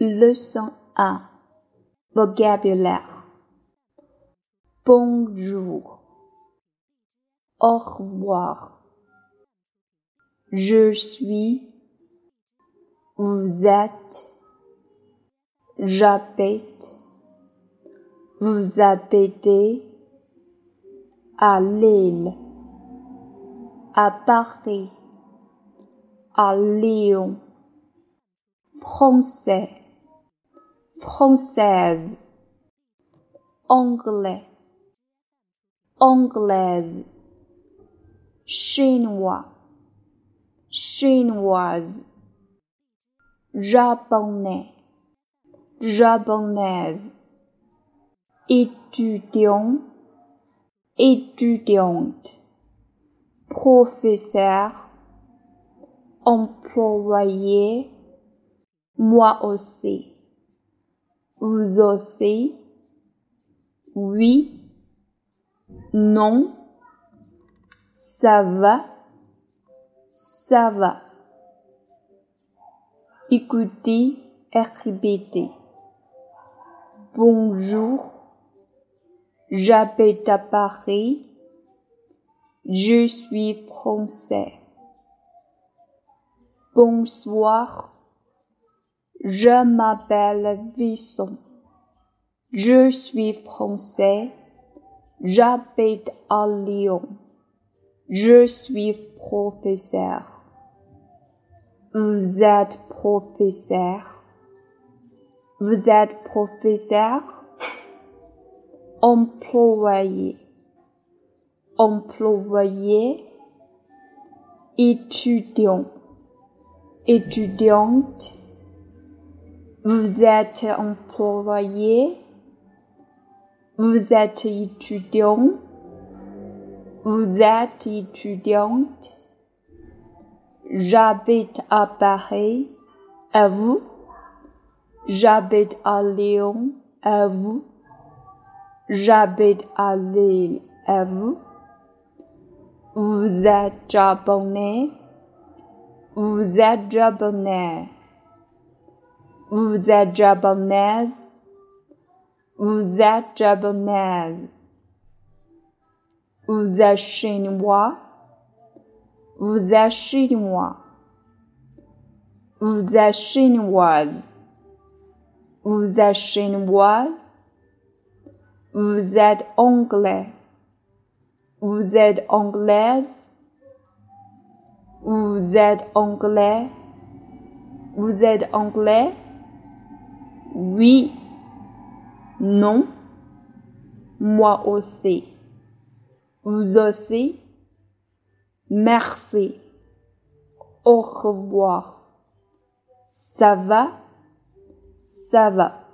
Leçon 1 Vocabulaire. Bonjour. Au revoir. Je suis. Vous êtes. J'habite. Vous habitez. À Lille. À Paris. À Lyon. Français française, anglais, anglaise, chinois, chinoise, japonais, japonaise, étudiant, étudiante, professeur, employé, moi aussi. Vous aussi. Oui. Non. Ça va. Ça va. Écoutez et répétez. Bonjour. J'habite à Paris. Je suis français. Bonsoir. Je m'appelle Visson. Je suis français. J'habite à Lyon. Je suis professeur. Vous êtes professeur? Vous êtes professeur? Employé. Employé. Étudiant. Étudiante. Vous êtes employé? Vous êtes étudiant? Vous êtes étudiante? J'habite à Paris. Et vous? J'habite à Lyon. Et vous? J'habite à Lille. Et vous? Vous êtes japonais? Vous êtes japonais. Vous êtes japonaise. Vous êtes japonaise. Vous êtes chinois. Vous êtes chinois. Vous êtes chinoise. Vous êtes chinoise. Vous êtes anglais. Vous êtes anglaise. Vous êtes anglais. Vous êtes anglais. Oui. Non. Moi aussi. Vous aussi. Merci. Au revoir. Ça va? Ça va.